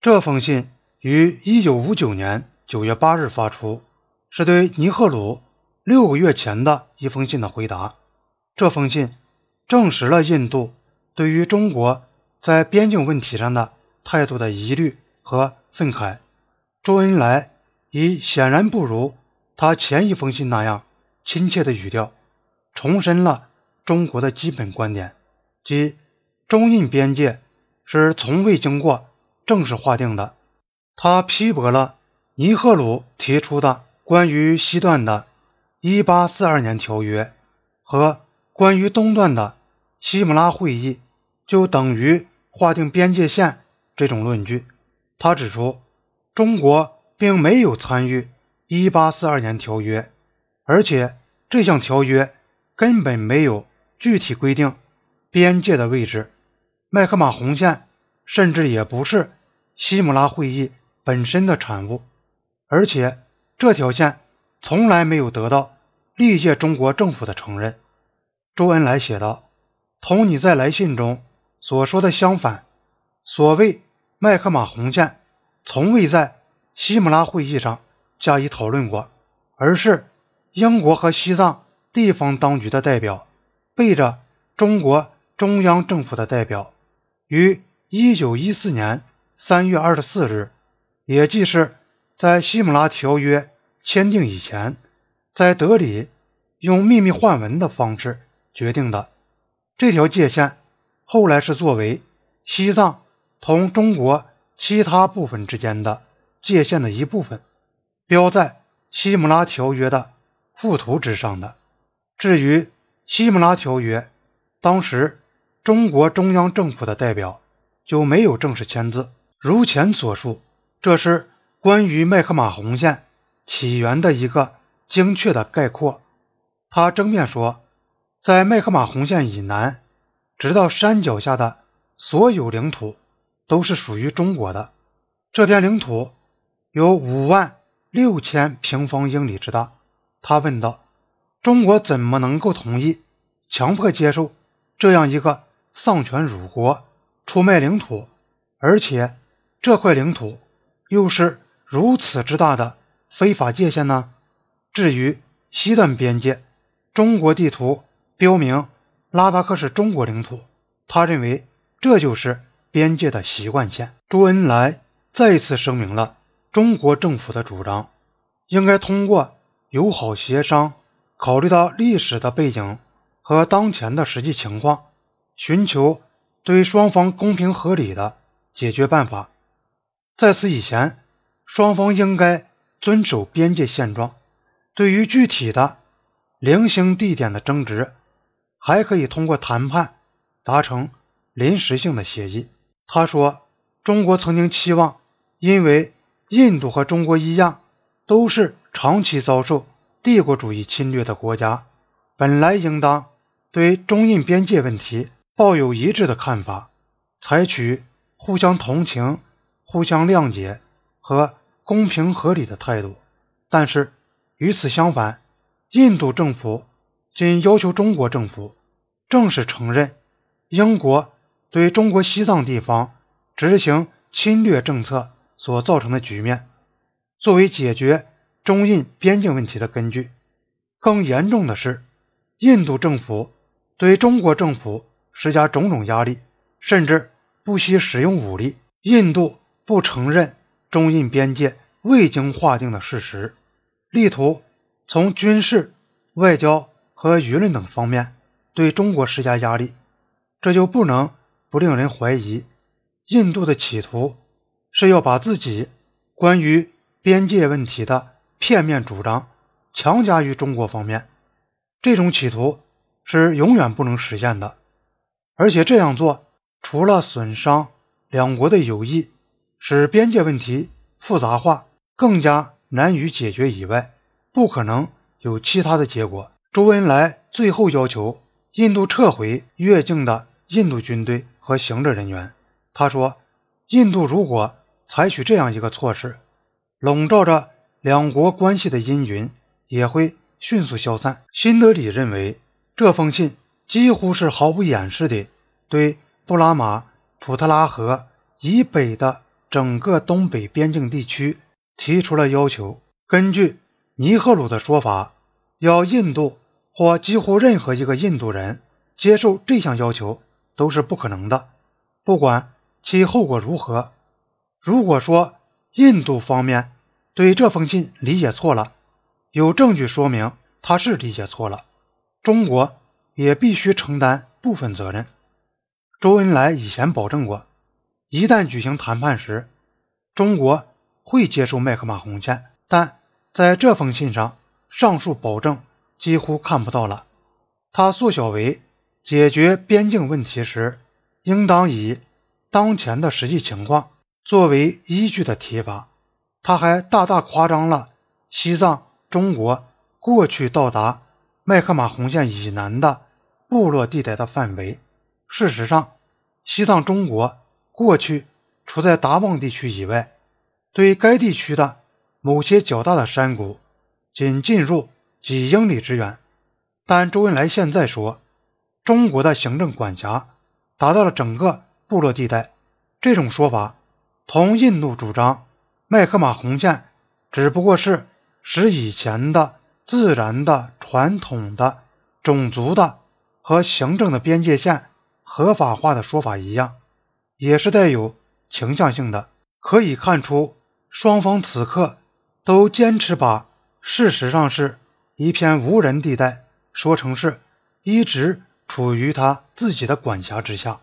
这封信于1959年9月8日发出，是对尼赫鲁六个月前的一封信的回答。这封信证实了印度对于中国在边境问题上的态度的疑虑和愤慨。周恩来以显然不如他前一封信那样亲切的语调，重申了中国的基本观点，即中印边界是从未经过。正式划定的，他批驳了尼赫鲁提出的关于西段的1842年条约和关于东段的西姆拉会议就等于划定边界线这种论据。他指出，中国并没有参与1842年条约，而且这项条约根本没有具体规定边界的位置，麦克马洪线甚至也不是。西姆拉会议本身的产物，而且这条线从来没有得到历届中国政府的承认。周恩来写道：“同你在来信中所说的相反，所谓麦克马洪线从未在西姆拉会议上加以讨论过，而是英国和西藏地方当局的代表背着中国中央政府的代表于1914年。”三月二十四日，也即是在西姆拉条约签订以前，在德里用秘密换文的方式决定的。这条界限后来是作为西藏同中国其他部分之间的界限的一部分，标在西姆拉条约的附图之上的。至于西姆拉条约，当时中国中央政府的代表就没有正式签字。如前所述，这是关于麦克马洪线起源的一个精确的概括。他正面说，在麦克马洪线以南，直到山脚下的所有领土都是属于中国的。这片领土有五万六千平方英里之大。他问道：“中国怎么能够同意强迫接受这样一个丧权辱国、出卖领土，而且？”这块领土又是如此之大的非法界限呢？至于西段边界，中国地图标明拉达克是中国领土，他认为这就是边界的习惯线。周恩来再次声明了中国政府的主张，应该通过友好协商，考虑到历史的背景和当前的实际情况，寻求对双方公平合理的解决办法。在此以前，双方应该遵守边界现状。对于具体的零星地点的争执，还可以通过谈判达成临时性的协议。他说：“中国曾经期望，因为印度和中国一样，都是长期遭受帝国主义侵略的国家，本来应当对中印边界问题抱有一致的看法，采取互相同情。”互相谅解和公平合理的态度，但是与此相反，印度政府仅要求中国政府正式承认英国对中国西藏地方执行侵略政策所造成的局面，作为解决中印边境问题的根据。更严重的是，印度政府对中国政府施加种种压力，甚至不惜使用武力。印度。不承认中印边界未经划定的事实，力图从军事、外交和舆论等方面对中国施加压力，这就不能不令人怀疑，印度的企图是要把自己关于边界问题的片面主张强加于中国方面。这种企图是永远不能实现的，而且这样做除了损伤两国的友谊。使边界问题复杂化，更加难以解决以外，不可能有其他的结果。周恩来最后要求印度撤回越境的印度军队和行政人员。他说：“印度如果采取这样一个措施，笼罩着两国关系的阴云也会迅速消散。”新德里认为，这封信几乎是毫不掩饰地对布拉马普特拉河以北的。整个东北边境地区提出了要求。根据尼赫鲁的说法，要印度或几乎任何一个印度人接受这项要求都是不可能的，不管其后果如何。如果说印度方面对这封信理解错了，有证据说明他是理解错了，中国也必须承担部分责任。周恩来以前保证过，一旦举行谈判时，中国会接受麦克马洪线。但在这封信上，上述保证几乎看不到了。他缩小为解决边境问题时，应当以当前的实际情况作为依据的提法。他还大大夸张了西藏中国过去到达麦克马洪线以南的部落地带的范围。事实上，西藏中国过去处在达旺地区以外，对该地区的某些较大的山谷仅进入几英里之远。但周恩来现在说，中国的行政管辖达到了整个部落地带，这种说法同印度主张麦克马洪线只不过是使以前的自然的、传统的、种族的和行政的边界线。合法化的说法一样，也是带有倾向性的。可以看出，双方此刻都坚持把事实上是一片无人地带说成是一直处于他自己的管辖之下。